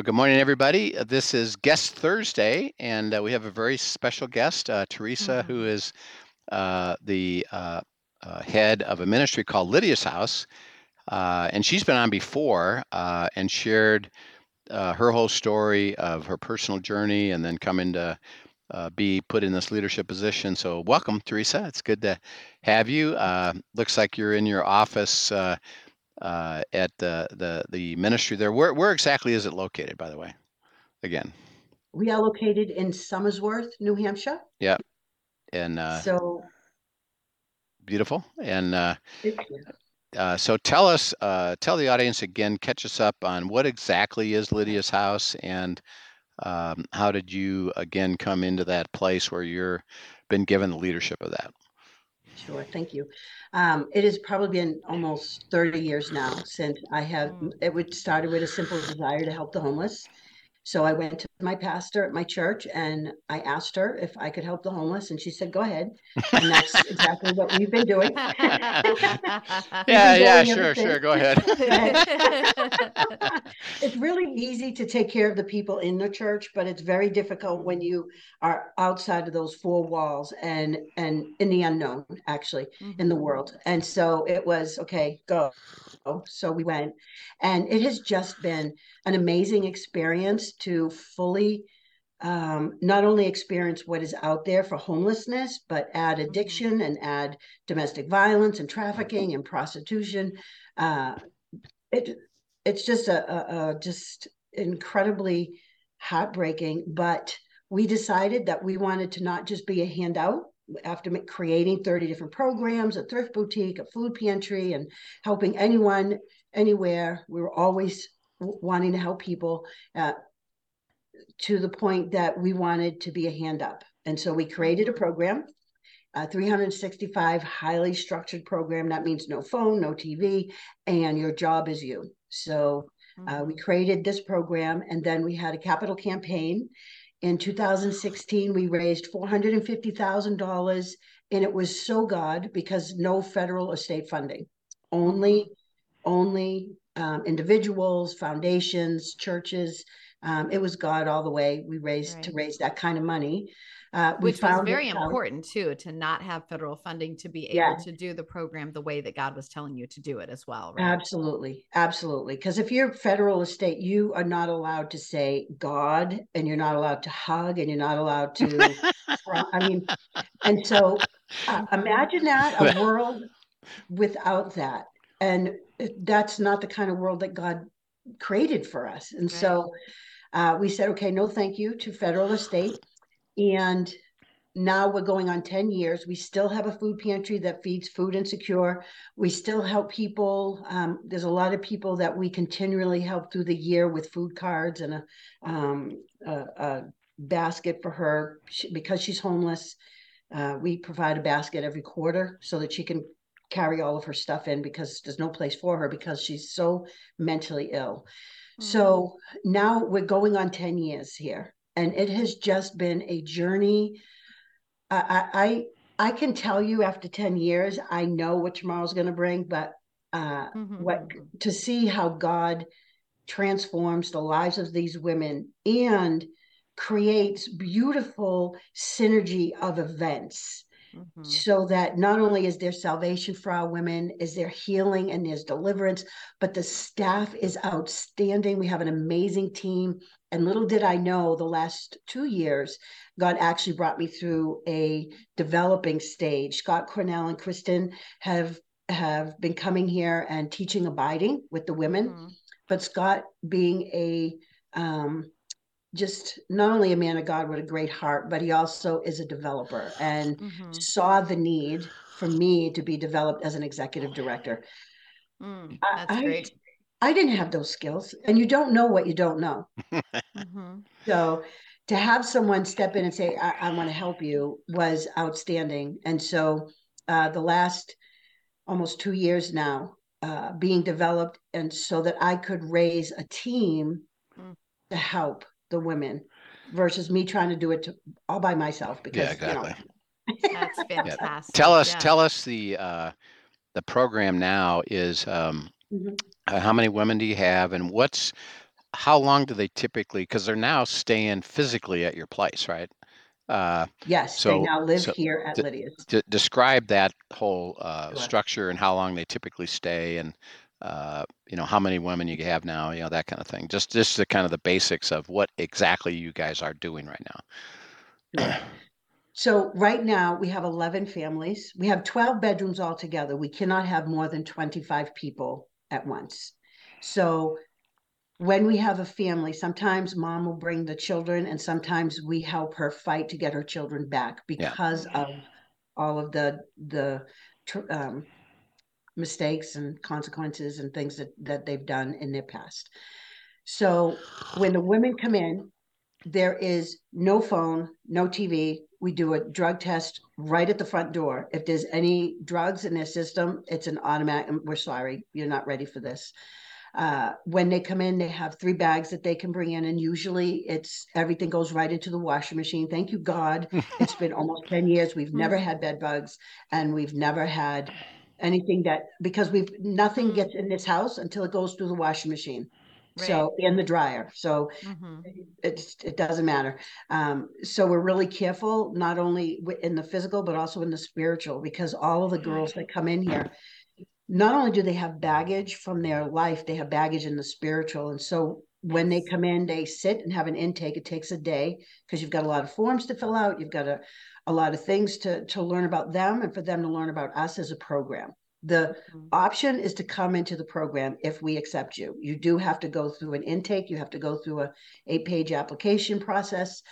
Well, good morning, everybody. Uh, This is Guest Thursday, and uh, we have a very special guest, uh, Theresa, who is uh, the uh, uh, head of a ministry called Lydia's House. Uh, and she's been on before uh, and shared uh, her whole story of her personal journey and then coming to uh, be put in this leadership position. So, welcome, Theresa. It's good to have you. Uh, looks like you're in your office. Uh, at the, the the ministry there. Where where exactly is it located, by the way? Again, We are located in Somersworth, New Hampshire. yeah, and uh, So, beautiful. And uh, uh, so tell us, uh, tell the audience again, catch us up on what exactly is Lydia's house, and um, how did you again come into that place where you're been given the leadership of that? Sure, thank you. Um, it has probably been almost 30 years now since I have, Mm. it would started with a simple desire to help the homeless. So I went to my pastor at my church and I asked her if I could help the homeless, and she said, "Go ahead." And that's exactly what we've been doing. Yeah, been yeah, going ever sure, sure. Go ahead. it's really easy to take care of the people in the church, but it's very difficult when you are outside of those four walls and and in the unknown, actually, in the mm-hmm. world. And so it was okay, go. So we went, and it has just been an amazing experience to fully um, not only experience what is out there for homelessness, but add addiction and add domestic violence and trafficking and prostitution. Uh, it it's just a, a, a just incredibly heartbreaking. But we decided that we wanted to not just be a handout after creating 30 different programs, a thrift boutique, a food pantry, and helping anyone anywhere. We were always wanting to help people. Uh, to the point that we wanted to be a hand up. And so we created a program, a 365 highly structured program. That means no phone, no TV, and your job is you. So uh, we created this program, and then we had a capital campaign. In 2016, we raised $450,000, and it was so God because no federal or state funding, only, only um, individuals, foundations, churches. Um, it was God all the way. We raised to raise that kind of money, uh, Which was found it very out- important too, to not have federal funding to be able Yeah. to do the program the way that God was telling you to do it as well. Right? Absolutely, absolutely. Because if you're federal estate, you are not allowed to say God, and you're not allowed to hug, and you're not allowed to. I mean, and so uh, imagine that a world without that, and that's not the kind of world that God created for us. And Right. so uh, we said, okay, no, thank you to federal estate, and now we're going on 10 years. We still have a food pantry that feeds food insecure. We still help people. Um, there's a lot of people that we continually help through the year with food cards and a, um, a, a basket for her she, because she's homeless. Uh, we provide a basket every quarter so that she can carry all of her stuff in because there's no place for her because she's so mentally ill. So now we're going on 10 years here, and it has just been a journey. I, I, I I can tell you after 10 years, I know what tomorrow's going to bring, but uh, Mhm, what mhm. to see how God transforms the lives of these women and creates beautiful synergy of events Mhm. so that not only is there salvation for our women, is there healing and there's deliverance, but the staff is outstanding. We have an amazing team. And little did I know the last two years, God actually brought me through a developing stage. Scott Cornell and Kristen have have been coming here and teaching abiding with the women Mhm. but Scott being a um, just not only a man of God with a great heart, but he also is a developer and Mhm. saw the need for me to be developed as an executive director. Mm, I- that's I- great. I didn't have those skills, and you don't know what you don't know. Mhm. So to have someone step in and say, I, I want to help you was outstanding. And so uh, the last almost two years now, uh, being developed, and so that I could raise a team Mm. to help the women versus me trying to do it to, all by myself because Yeah, exactly. you know That's fantastic. Tell us, Yeah. tell us the uh, the program now is um, Mhm. uh, how many women do you have, and what's how long do they typically? Because they're now staying physically at your place, right? Uh, yes, So- they now live so here at the- Lydia's. d- describe that whole uh, Sure. structure and how long they typically stay, and uh, you know how many women you have now, you know that kind of thing. Just just the kind of the basics of what exactly you guys are doing right now. Yeah. So right now we have 11 families. We have 12 bedrooms altogether. We cannot have more than 25 people at once. So when we have a family, sometimes mom will bring the children and sometimes we help her fight to get her children back because of all of the the um, mistakes and consequences and things that that they've done in their past. So when the women come in, there is no phone, no TV. We do a drug test right at the front door. If there's any drugs in their system, it's an automatic. We're sorry, you're not ready for this. Uh, when they come in, they have three bags that they can bring in, and usually it's everything goes right into the washing machine. Thank you, God. It's been almost 10 years. We've never had bed bugs, and we've never had anything that because we've nothing Mm. gets in this house until it goes through the washing machine. Right. So in the dryer. So Mhm. it's it doesn't matter. Um, so we're really careful, not only in the physical but also in the spiritual, because all of the girls that come in here, not only do they have baggage from their life, they have baggage in the spiritual, and so when they come in, they sit and have an intake. It takes a day because you've got a lot of forms to fill out. You've got a a lot of things to to learn about them and for them to learn about us as a program. The Mhm. option is to come into the program if we accept you. You do have to go through an intake. You have to go through a eight page application process.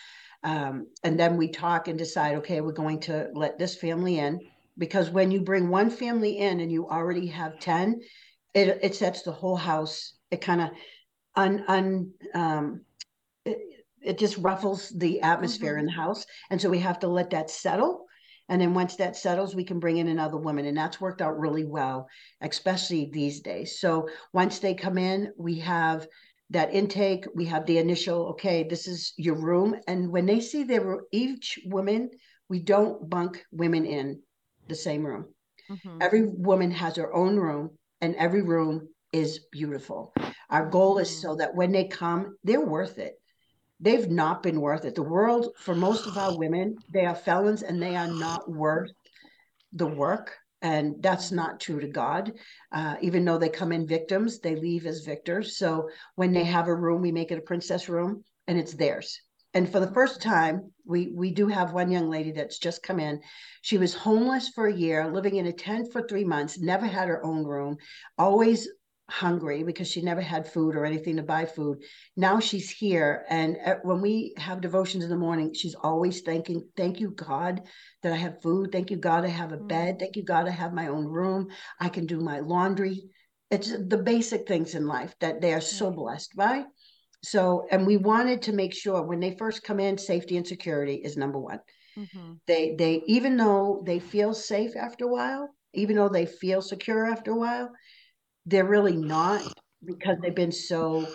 Um, and then we talk and decide, okay, we're going to let this family in. Because when you bring one family in and you already have 10, it, it sets the whole house, it kind of un, un, um, it, just ruffles the atmosphere Mhm. in the house. And so we have to let that settle. And then once that settles, we can bring in another woman. And that's worked out really well, especially these days. So once they come in, we have that intake, we have the initial, okay, this is your room. And when they see their each woman, we don't bunk women in the same room. Mhm. Every woman has her own room, and every room is beautiful. Our goal is Mhm. so that when they come, they're worth it. They've not been worth it. The world, for most of our women, they are felons and they are not worth the work. And that's not true to God. Uh, even though they come in victims, they leave as victors. So when they have a room, we make it a princess room and it's theirs. And for the first time, we we do have one young lady that's just come in. She was homeless for a year, living in a tent for three months, never had her own room, always hungry because she never had food or anything to buy food. Now she's here, and uh, when we have devotions in the morning, she's always thanking, "Thank you, God, that I have food. Thank you, God, I have a Mm. bed. Thank you, God, I have my own room. I can do my laundry." It's the basic things in life that they are so blessed by. So, and we wanted to make sure when they first come in, safety and security is number one. Mhm. They, they, even though they feel safe after a while, even though they feel secure after a while, they're really not because they've been so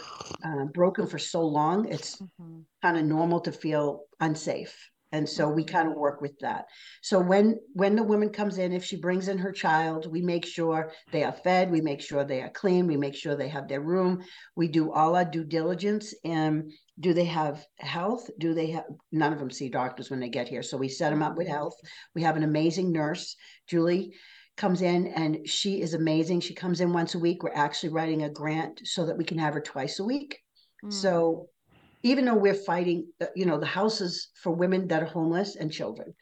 uh, broken for so long. It's Mhm. kind of normal to feel unsafe. And so we kind of work with that. So when when the woman comes in if she brings in her child we make sure they are fed we make sure they are clean we make sure they have their room. We do all our due diligence and do they have health? Do they have none of them see doctors when they get here. So we set them up with health. We have an amazing nurse julie comes in and she is amazing she comes in once a week we're actually writing a grant so that we can have her twice a week Mm. so even though we're fighting, uh, you know, the houses for women that are homeless and children.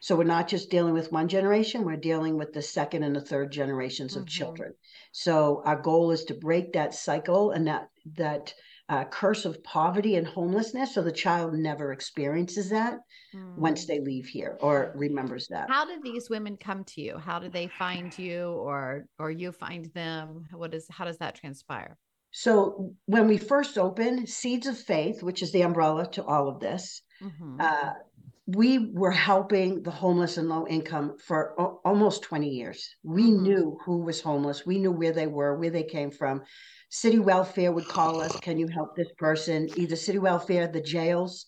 So we're not just dealing with one generation, we're dealing with the second and the third generations of Mhm. children. So our goal is to break that cycle and that that uh, curse of poverty and homelessness. So the child never experiences that mm. once they leave here or remembers that. How did these women come to you? How did they find you or or you find them? What is how does that transpire? So when we first opened Seeds of Faith, which is the umbrella to all of this, mm-hmm. uh, we were helping the homeless and low income for o- almost 20 years. We mm-hmm. knew who was homeless. We knew where they were, where they came from. City welfare would call us, can you help this person? Either city welfare, the jails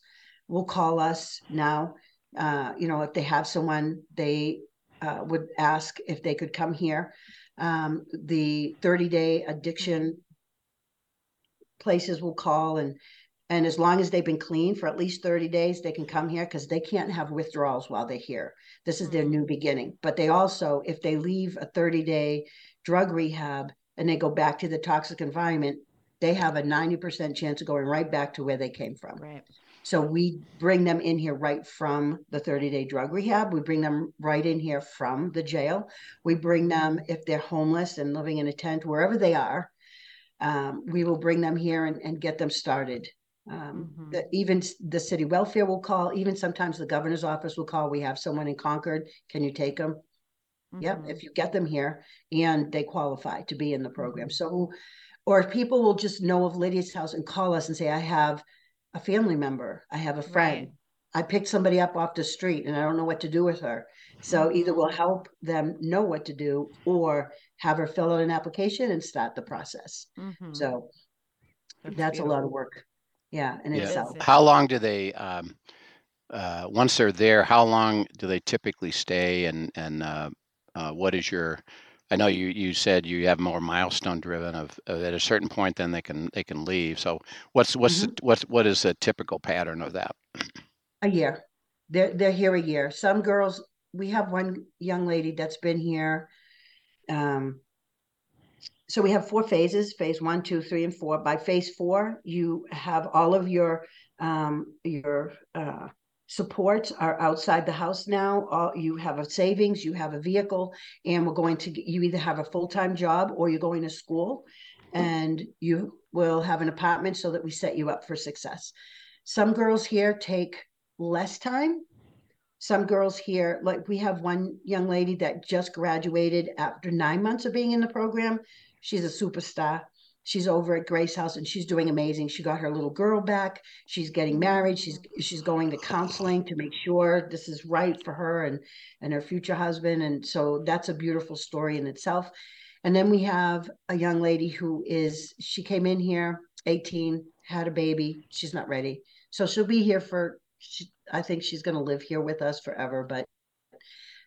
will call us now. Uh, you know, if they have someone, they uh, would ask if they could come here. Um, the 30 day addiction places will call and and as long as they've been clean for at least 30 days they can come here because they can't have withdrawals while they're here this is their new mm-hmm. beginning but they also if they leave a 30 day drug rehab and they go back to the toxic environment they have a 90% chance of going right back to where they came from right so we bring them in here right from the 30 day drug rehab. We bring them right in here from the jail. We bring them if they're homeless and living in a tent, wherever they are. Um, we will bring them here and, and get them started. Um, mm-hmm. the, even the city welfare will call. Even sometimes the governor's office will call. We have someone in Concord. Can you take them? Mm-hmm. Yep. If you get them here and they qualify to be in the program. Mm-hmm. So, or people will just know of Lydia's house and call us and say, I have a family member. I have a friend. Right. I picked somebody up off the street and I don't know what to do with her. So either we'll help them know what to do or have her fill out an application and start the process. Mm-hmm. So that's, that's a lot of work. Yeah, in yeah. itself. How long do they um, uh, once they're there, how long do they typically stay and and uh, uh, what is your I know you you said you have more milestone driven of, of at a certain point then they can they can leave. So what's what's mm-hmm. the, what's what is a typical pattern of that? A year. They're they're here a year. Some girls we have one young lady that's been here. Um, so we have four phases: phase one, two, three, and four. By phase four, you have all of your um, your uh, supports are outside the house now. All, you have a savings, you have a vehicle, and we're going to you either have a full time job or you're going to school, and you will have an apartment so that we set you up for success. Some girls here take less time. Some girls here, like we have one young lady that just graduated after nine months of being in the program. She's a superstar she's over at Grace House and she's doing amazing. She got her little girl back. She's getting married. She's she's going to counseling to make sure this is right for her and and her future husband. And so that's a beautiful story in itself. And then we have a young lady who is she came in here 18, had a baby. She's not ready. So she'll be here for she, I think she's going to live here with us forever, but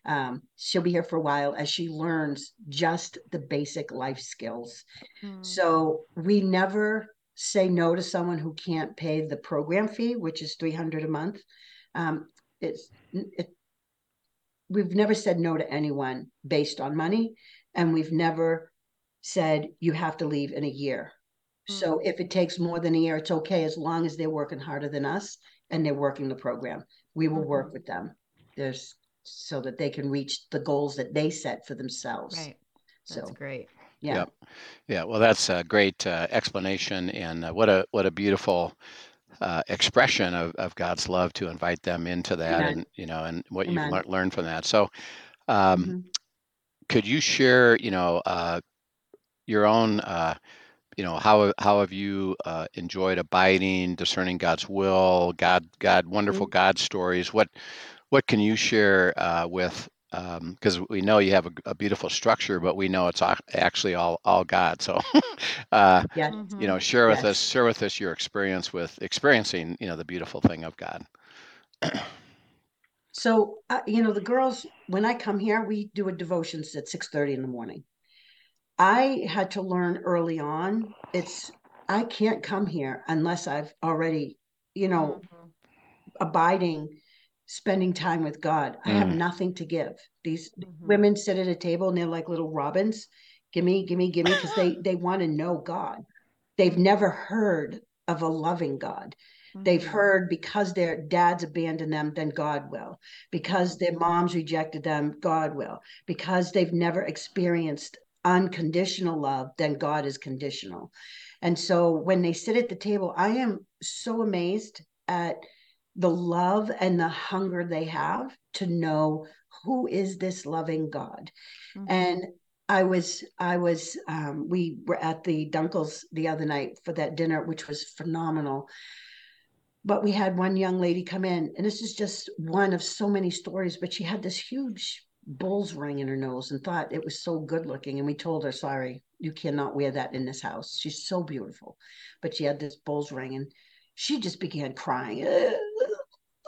um, she'll be here for a while as she learns just the basic life skills. Mm. So we never say no to someone who can't pay the program fee, which is 300 a month. Um, it's, it, we've never said no to anyone based on money. And we've never said you have to leave in a year. Mm. So if it takes more than a year, it's okay as long as they're working harder than us and they're working the program. We will mm-hmm. work with them. There's so that they can reach the goals that they set for themselves. Right. That's so great. Yeah. Yep. Yeah. Well, that's a great uh, explanation, and uh, what a what a beautiful uh, expression of, of God's love to invite them into that, Amen. and you know, and what Amen. you've le- learned from that. So, um, mm-hmm. could you share, you know, uh, your own, uh, you know, how how have you uh, enjoyed abiding, discerning God's will, God, God, wonderful mm-hmm. God stories? What what can you share uh, with because um, we know you have a, a, beautiful structure, but we know it's actually all all God. So, uh, yes. you know, share with yes. us share with us your experience with experiencing you know the beautiful thing of God. so, uh, you know, the girls when I come here, we do a devotions at six thirty in the morning. I had to learn early on. It's I can't come here unless I've already, you know, mm-hmm. abiding spending time with God. I have mm. nothing to give. These mm-hmm. women sit at a table and they're like little robins. Give me, give me, give me, because they they want to know God. They've never heard of a loving God. Mm-hmm. They've heard because their dads abandoned them, then God will. Because their moms rejected them, God will. Because they've never experienced unconditional love, then God is conditional. And so when they sit at the table, I am so amazed at the love and the hunger they have to know who is this loving God. Mm-hmm. And I was, I was, um, we were at the Dunkels the other night for that dinner, which was phenomenal. But we had one young lady come in, and this is just one of so many stories, but she had this huge bull's ring in her nose and thought it was so good looking. And we told her, sorry, you cannot wear that in this house. She's so beautiful. But she had this bull's ring and she just began crying. This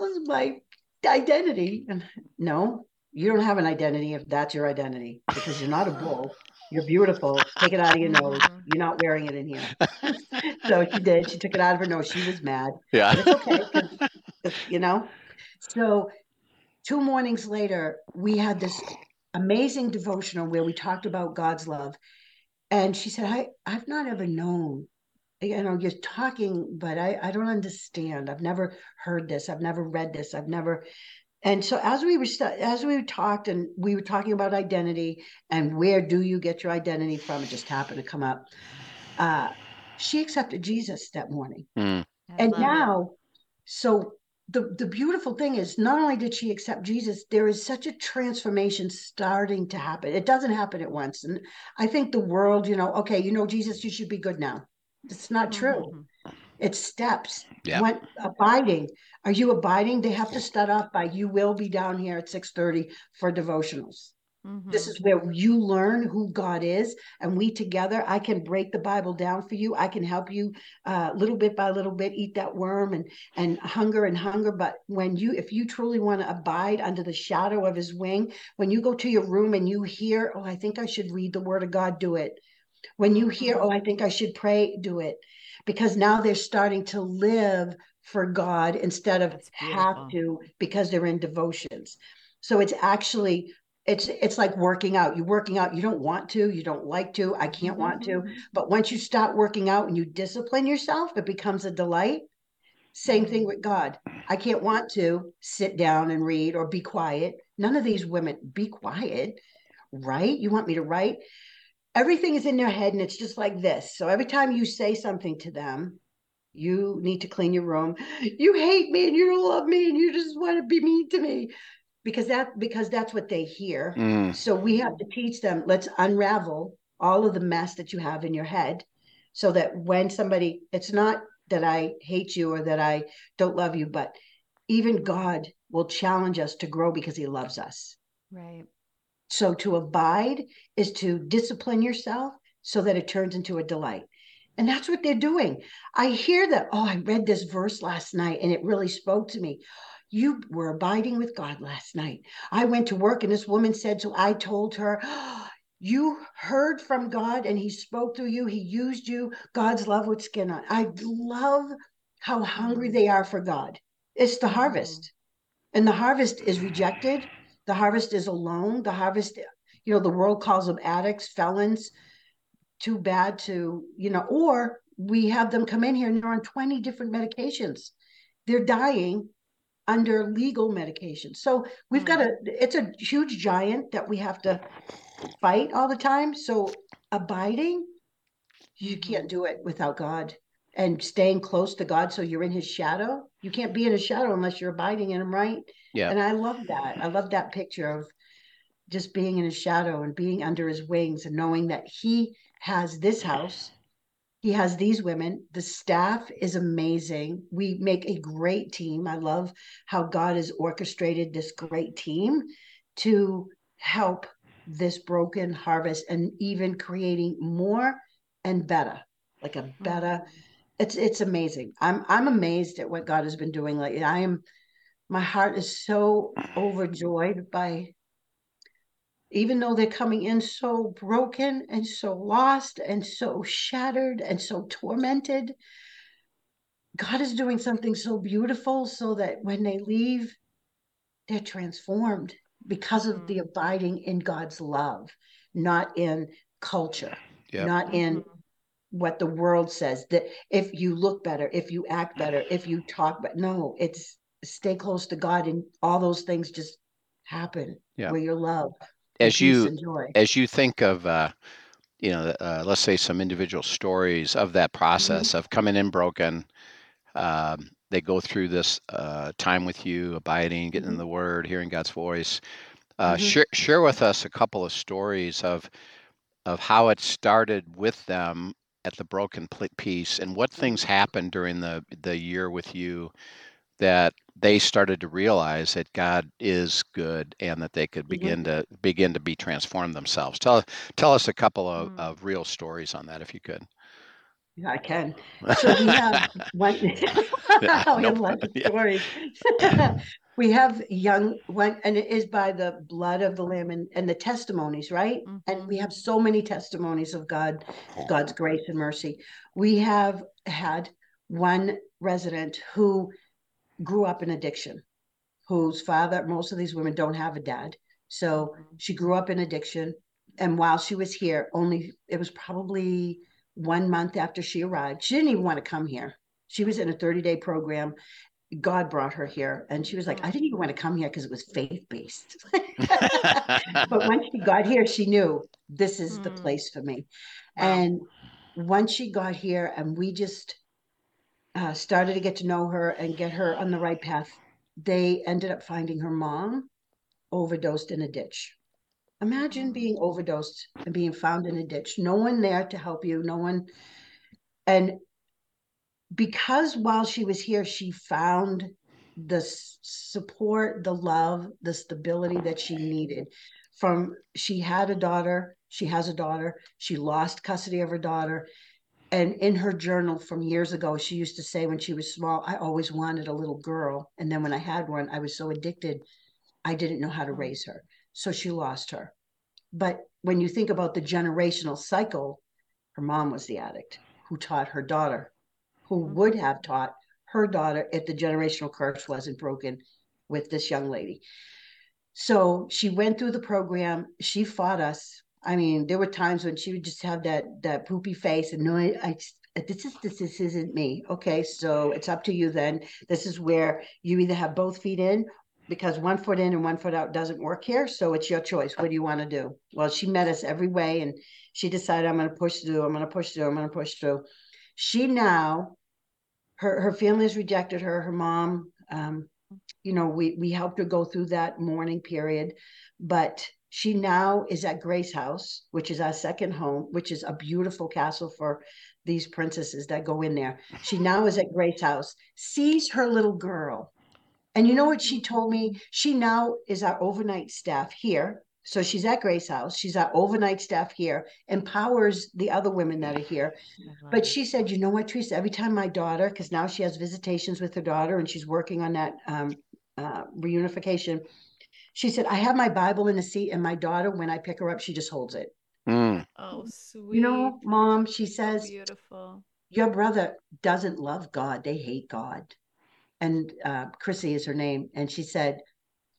is my identity. And no, you don't have an identity if that's your identity because you're not a bull. You're beautiful. Take it out of your nose. Mm-hmm. You're not wearing it in here. so she did. She took it out of her nose. She was mad. Yeah. It's okay. you know? So two mornings later, we had this amazing devotional where we talked about God's love. And she said, I, I've not ever known. You know, you're talking, but I, I don't understand. I've never heard this. I've never read this. I've never and so as we were as we talked and we were talking about identity and where do you get your identity from it just happened to come up uh, she accepted jesus that morning mm. and now it. so the the beautiful thing is not only did she accept jesus there is such a transformation starting to happen it doesn't happen at once and i think the world you know okay you know jesus you should be good now it's not true mm-hmm. it's steps yeah. When, abiding are you abiding? They have to start off by you will be down here at 6:30 for devotionals. Mm-hmm. This is where you learn who God is, and we together, I can break the Bible down for you. I can help you uh, little bit by little bit eat that worm and and hunger and hunger. But when you, if you truly want to abide under the shadow of His wing, when you go to your room and you hear, oh, I think I should read the Word of God, do it. When you hear, mm-hmm. oh, I think I should pray, do it, because now they're starting to live for God instead of have to because they're in devotions. So it's actually it's it's like working out. You're working out, you don't want to, you don't like to, I can't want to. Mm-hmm. But once you start working out and you discipline yourself, it becomes a delight. Same thing with God. I can't want to sit down and read or be quiet. None of these women be quiet, right? You want me to write? Everything is in their head and it's just like this. So every time you say something to them, you need to clean your room you hate me and you don't love me and you just want to be mean to me because that because that's what they hear mm. so we have to teach them let's unravel all of the mess that you have in your head so that when somebody it's not that i hate you or that i don't love you but even god will challenge us to grow because he loves us right so to abide is to discipline yourself so that it turns into a delight and that's what they're doing. I hear that, oh, I read this verse last night and it really spoke to me. You were abiding with God last night. I went to work and this woman said, so I told her, oh, you heard from God and he spoke through you. He used you. God's love with skin on. I love how hungry mm. they are for God. It's the harvest. And the harvest is rejected. The harvest is alone. The harvest, you know, the world calls them addicts, felons, too bad to, you know, or we have them come in here and they're on 20 different medications. They're dying under legal medication. So we've got a, mm-hmm. it's a huge giant that we have to fight all the time. So abiding, you mm-hmm. can't do it without God and staying close to God. So you're in his shadow. You can't be in his shadow unless you're abiding in him, right? Yeah. And I love that. I love that picture of just being in his shadow and being under his wings and knowing that he has this house. He has these women. The staff is amazing. We make a great team. I love how God has orchestrated this great team to help this broken harvest and even creating more and better, like a mm-hmm. better. It's it's amazing. I'm I'm amazed at what God has been doing lately. I am my heart is so overjoyed by even though they're coming in so broken and so lost and so shattered and so tormented, God is doing something so beautiful so that when they leave, they're transformed because of the mm. abiding in God's love, not in culture, yep. not in mm-hmm. what the world says that if you look better, if you act better, if you talk but no, it's stay close to God and all those things just happen yeah. where you're loved as you as you think of uh, you know, uh, let's say some individual stories of that Mm-hmm. process of coming in broken. Um, they go through this uh, time with you, abiding, getting in Mhm. the Word, hearing God's voice. Uh, Mhm. share share with us a couple of stories of of how it started with them at the broken piece and what things happened during the the year with you that they started to realize that God is good and that they could Mhm. begin to begin to be transformed themselves. Tell tell us a couple of, Mm. of real stories on that if you could. Yeah, I can. So we have one. Yeah, we no have lots of. Yeah. we have young one, and it is by the blood of the Lamb and, and the testimonies, right? And we have so many testimonies of God, God's grace and mercy. We have had one resident who grew up in addiction, whose father, most of these women don't have a dad. So she grew up in addiction. And while she was here, only it was probably one month after she arrived. She didn't even want to come here. She was in a 30 day program. God brought her here. And she was like, I didn't even want to come here because it was faith based. but once she got here, she knew this is the Hmm. place for me. Wow. And once she got here, and we just uh, started to get to know her and get her on the right path, they ended up finding her mom overdosed in a ditch. Imagine Mm. being overdosed and being found in a ditch. No one there to help you. No one. And because while she was here, she found the support, the love, the stability that she needed. From she had a daughter, she has a daughter, she lost custody of her daughter. And in her journal from years ago, she used to say when she was small, I always wanted a little girl. And then when I had one, I was so addicted, I didn't know how to Mm. raise her. So she lost her. But when you think about the generational cycle, her mom was the addict who taught her daughter, who Mhm. would have taught her daughter if the generational curse wasn't broken with this young lady. So she went through the program. She fought us. I mean, there were times when she would just have that that poopy face and no, I, I this is this, this isn't me. Okay, so it's up to you then. This is where you either have both feet in because one foot in and one foot out doesn't work here. So it's your choice. What do you want to do? Well, she met us every way and she decided I'm going to push through. I'm going to push through. I'm going to push through. She now, her her family has rejected her. Her mom, um, you know, we we helped her go through that mourning period, but she now is at Grace House, which is our second home, which is a beautiful castle for these princesses that go in there. She now is at Grace House, sees her little girl. And you know what she told me? She now is our overnight staff here. So she's at Grace House. She's our overnight staff here, empowers the other women that are here. But she said, you know what, Theresa, every time my daughter, because now she has visitations with her daughter and she's working on that um, uh, reunification. She said, I have my Bible in the seat, and my daughter, when I pick her up, she just holds it. Mm. Oh, sweet. You know, mom, she So says, beautiful. your brother doesn't love God. They hate God. And uh, Chrissy is her name. And she said,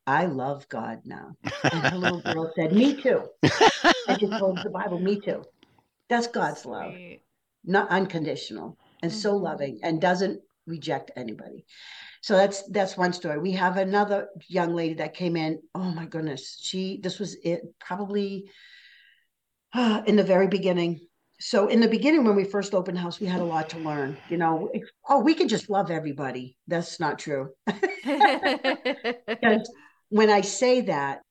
I love God now. And her little girl said, Me too. And she told the Bible, Me too. That's God's love, not unconditional and so Mhm. loving and doesn't reject anybody. So that's that's one story. We have another young lady that came in. Oh my goodness. She this was it probably uh, in the very beginning. So in the beginning, when we first opened house, we had a lot to learn. You know, oh, we can just love everybody. That's not true. When I say that,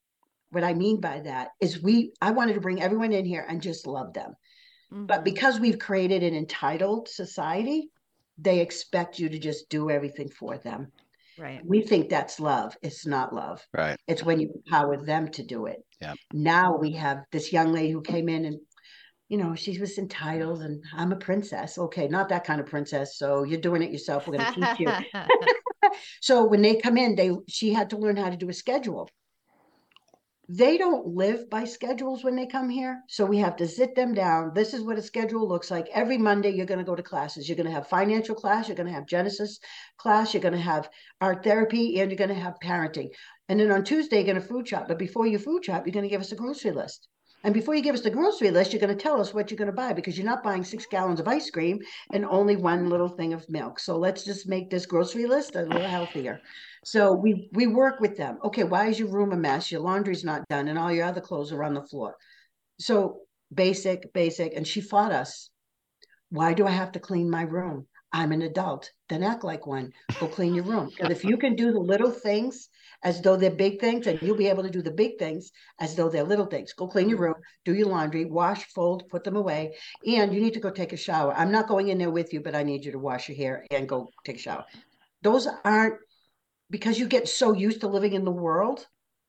what I mean by that is we I wanted to bring everyone in here and just love them. But Mhm. because we've created an entitled society, they expect you to just do everything for them. right. We think that's love. It's not love. Right. It's when you empower them to do it. Yeah. Now we have this young lady who came in and, you know, she was entitled and I'm a princess. Okay, not that kind of princess. So you're doing it yourself. We're going to teach you. So when they come in, they she had to learn how to do a schedule. They don't live by schedules when they come here. So we have to sit them down. This is what a schedule looks like. Every Monday, you're going to go to classes. You're going to have financial class, you're going to have Genesis class, you're going to have art therapy, and you're going to have parenting. And then on Tuesday, you're going to food shop. But before you food shop, you're going to give us a grocery list. And before you give us the grocery list, you're going to tell us what you're going to buy because you're not buying six gallons of ice cream and only one little thing of milk. So let's just make this grocery list a little healthier. So we we work with them. Okay, why is your room a mess? Your laundry's not done, and all your other clothes are on the floor. So basic, basic. And she fought us. Why do I have to clean my room? I'm an adult. Then act like one. Go clean your room. Because if you can do the little things as though they're big things, and you'll be able to do the big things as though they're little things. Go clean your room, do your laundry, wash, fold, put them away, and you need to go take a shower. I'm not going in there with you, but I need you to wash your hair and go take a shower. Those aren't because you get so used to living in the world.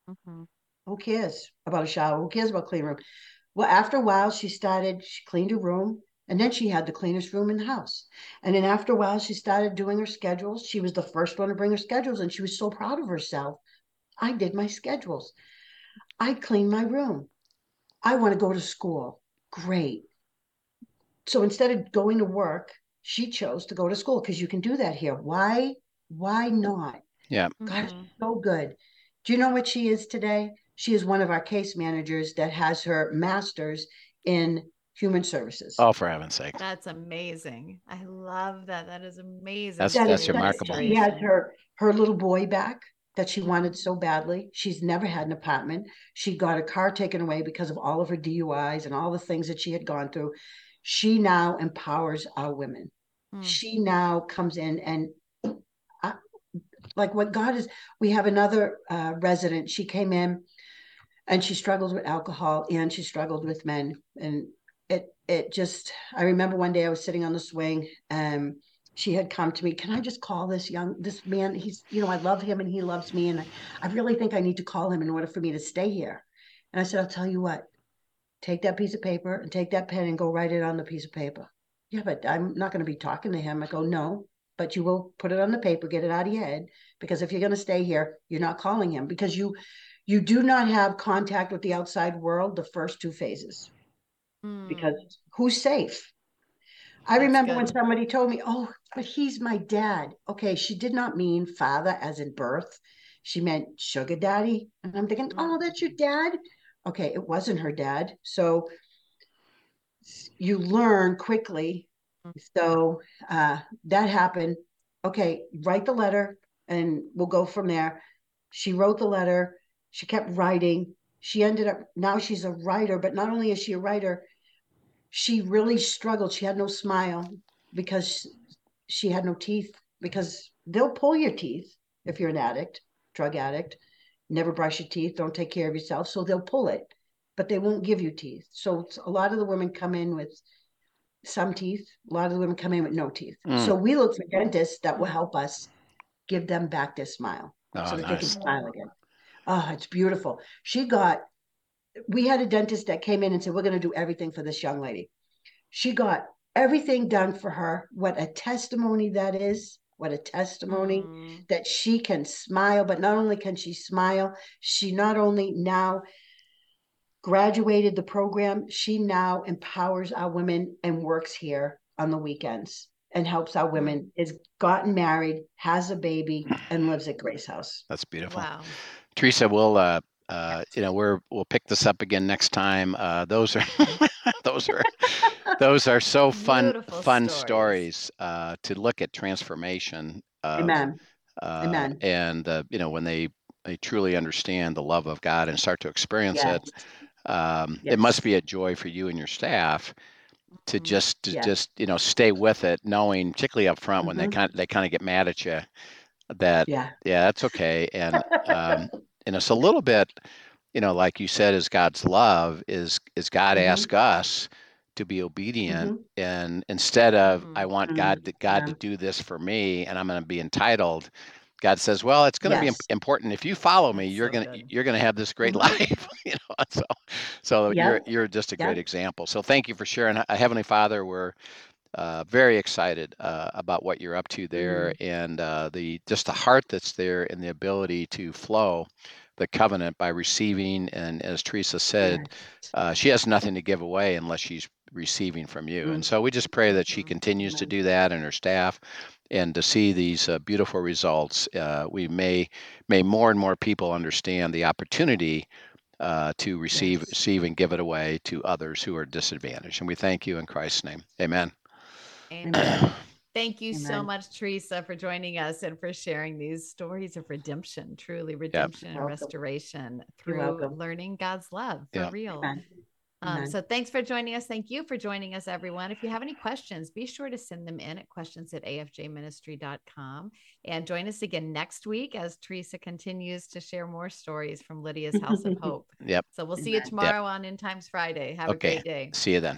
Mm-hmm. Who cares about a shower? Who cares about clean room? Well, after a while, she started, she cleaned her room. And then she had the cleanest room in the house. And then after a while, she started doing her schedules. She was the first one to bring her schedules, and she was so proud of herself. I did my schedules. I cleaned my room. I want to go to school. Great. So instead of going to work, she chose to go to school because you can do that here. Why? Why not? Yeah. God, mm-hmm. so good. Do you know what she is today? She is one of our case managers that has her master's in human services. Oh, for heaven's sake. That's amazing. I love that. That is amazing. That's, that that's is, remarkable. She has her, her little boy back that she wanted so badly. She's never had an apartment. She got a car taken away because of all of her DUIs and all the things that she had gone through. She now empowers our women. Mm. She now comes in and uh, like what God is, we have another uh, resident. She came in and she struggled with alcohol and she struggled with men and it just I remember one day I was sitting on the swing and um, she had come to me, can I just call this young this man? He's you know, I love him and he loves me and I, I really think I need to call him in order for me to stay here. And I said, I'll tell you what, take that piece of paper and take that pen and go write it on the piece of paper. Yeah, but I'm not going to be talking to him. I go, no, but you will put it on the paper, get it out of your head. Because if you're going to stay here, you're not calling him because you you do not have contact with the outside world the first two phases mm. because who's safe? I That's remember good. when somebody told me, "Oh, but he's my dad." Okay, she did not mean father as in birth. She meant sugar daddy, and I'm thinking, "Oh, that's your dad." Okay, it wasn't her dad. So you learn quickly. So uh, that happened. Okay, write the letter, and we'll go from there. She wrote the letter. She kept writing. She ended up now she's a writer, but not only is she a writer, she really struggled. She had no smile because she had no teeth because they'll pull your teeth if you're an addict, drug addict, never brush your teeth, don't take care of yourself. So they'll pull it, but they won't give you teeth. So a lot of the women come in with some teeth. A lot of the women come in with no teeth. Mm. So we look for dentists that will help us give them back their smile oh, so that nice. they can smile again. Oh, it's beautiful. She got we had a dentist that came in and said, We're going to do everything for this young lady. She got everything done for her. What a testimony that is. What a testimony mm. that she can smile, but not only can she smile, she not only now graduated the program, she now empowers our women and works here on the weekends and helps our women, is gotten married, has a baby, and lives at Grace House. That's beautiful. Wow. Theresa, we'll uh, uh, you know, we're we'll pick this up again next time. Uh, those are those are those are so fun Beautiful fun stories, stories uh, to look at transformation. Of, Amen. Uh, Amen. And uh, you know, when they they truly understand the love of God and start to experience yes. it, um, yes. it must be a joy for you and your staff to mm-hmm. just to yes. just you know stay with it, knowing particularly up front mm-hmm. when they mm-hmm. kind they kind of get mad at you that yeah, yeah that's okay and um, and it's a little bit you know like you said is god's love is is god mm-hmm. ask us to be obedient mm-hmm. and instead of mm-hmm. i want god mm-hmm. to, god yeah. to do this for me and i'm going to be entitled god says well it's going to yes. be important if you follow me you're so going to you're going to have this great mm-hmm. life you know so so yep. you're you're just a yep. great example so thank you for sharing heavenly father we're uh, very excited uh, about what you're up to there mm-hmm. and uh, the just the heart that's there and the ability to flow the covenant by receiving and as theresa said uh, she has nothing to give away unless she's receiving from you mm-hmm. and so we just pray that she mm-hmm. continues to do that and her staff and to see these uh, beautiful results uh, we may may more and more people understand the opportunity to receive yes. receive and give it away to others who are disadvantaged and we thank you in christ's name amen Amen. Thank you Amen. so much, Theresa, for joining us and for sharing these stories of redemption, truly redemption yep. and restoration through learning God's love for yep. real. Amen. Um, so thanks for joining us. Thank you for joining us, everyone. If you have any questions, be sure to send them in at questions at afjministry.com. And join us again next week as Theresa continues to share more stories from Lydia's House of Hope. Yep. So we'll see you tomorrow yep. on End Times Friday. Have okay. a great day. See you then.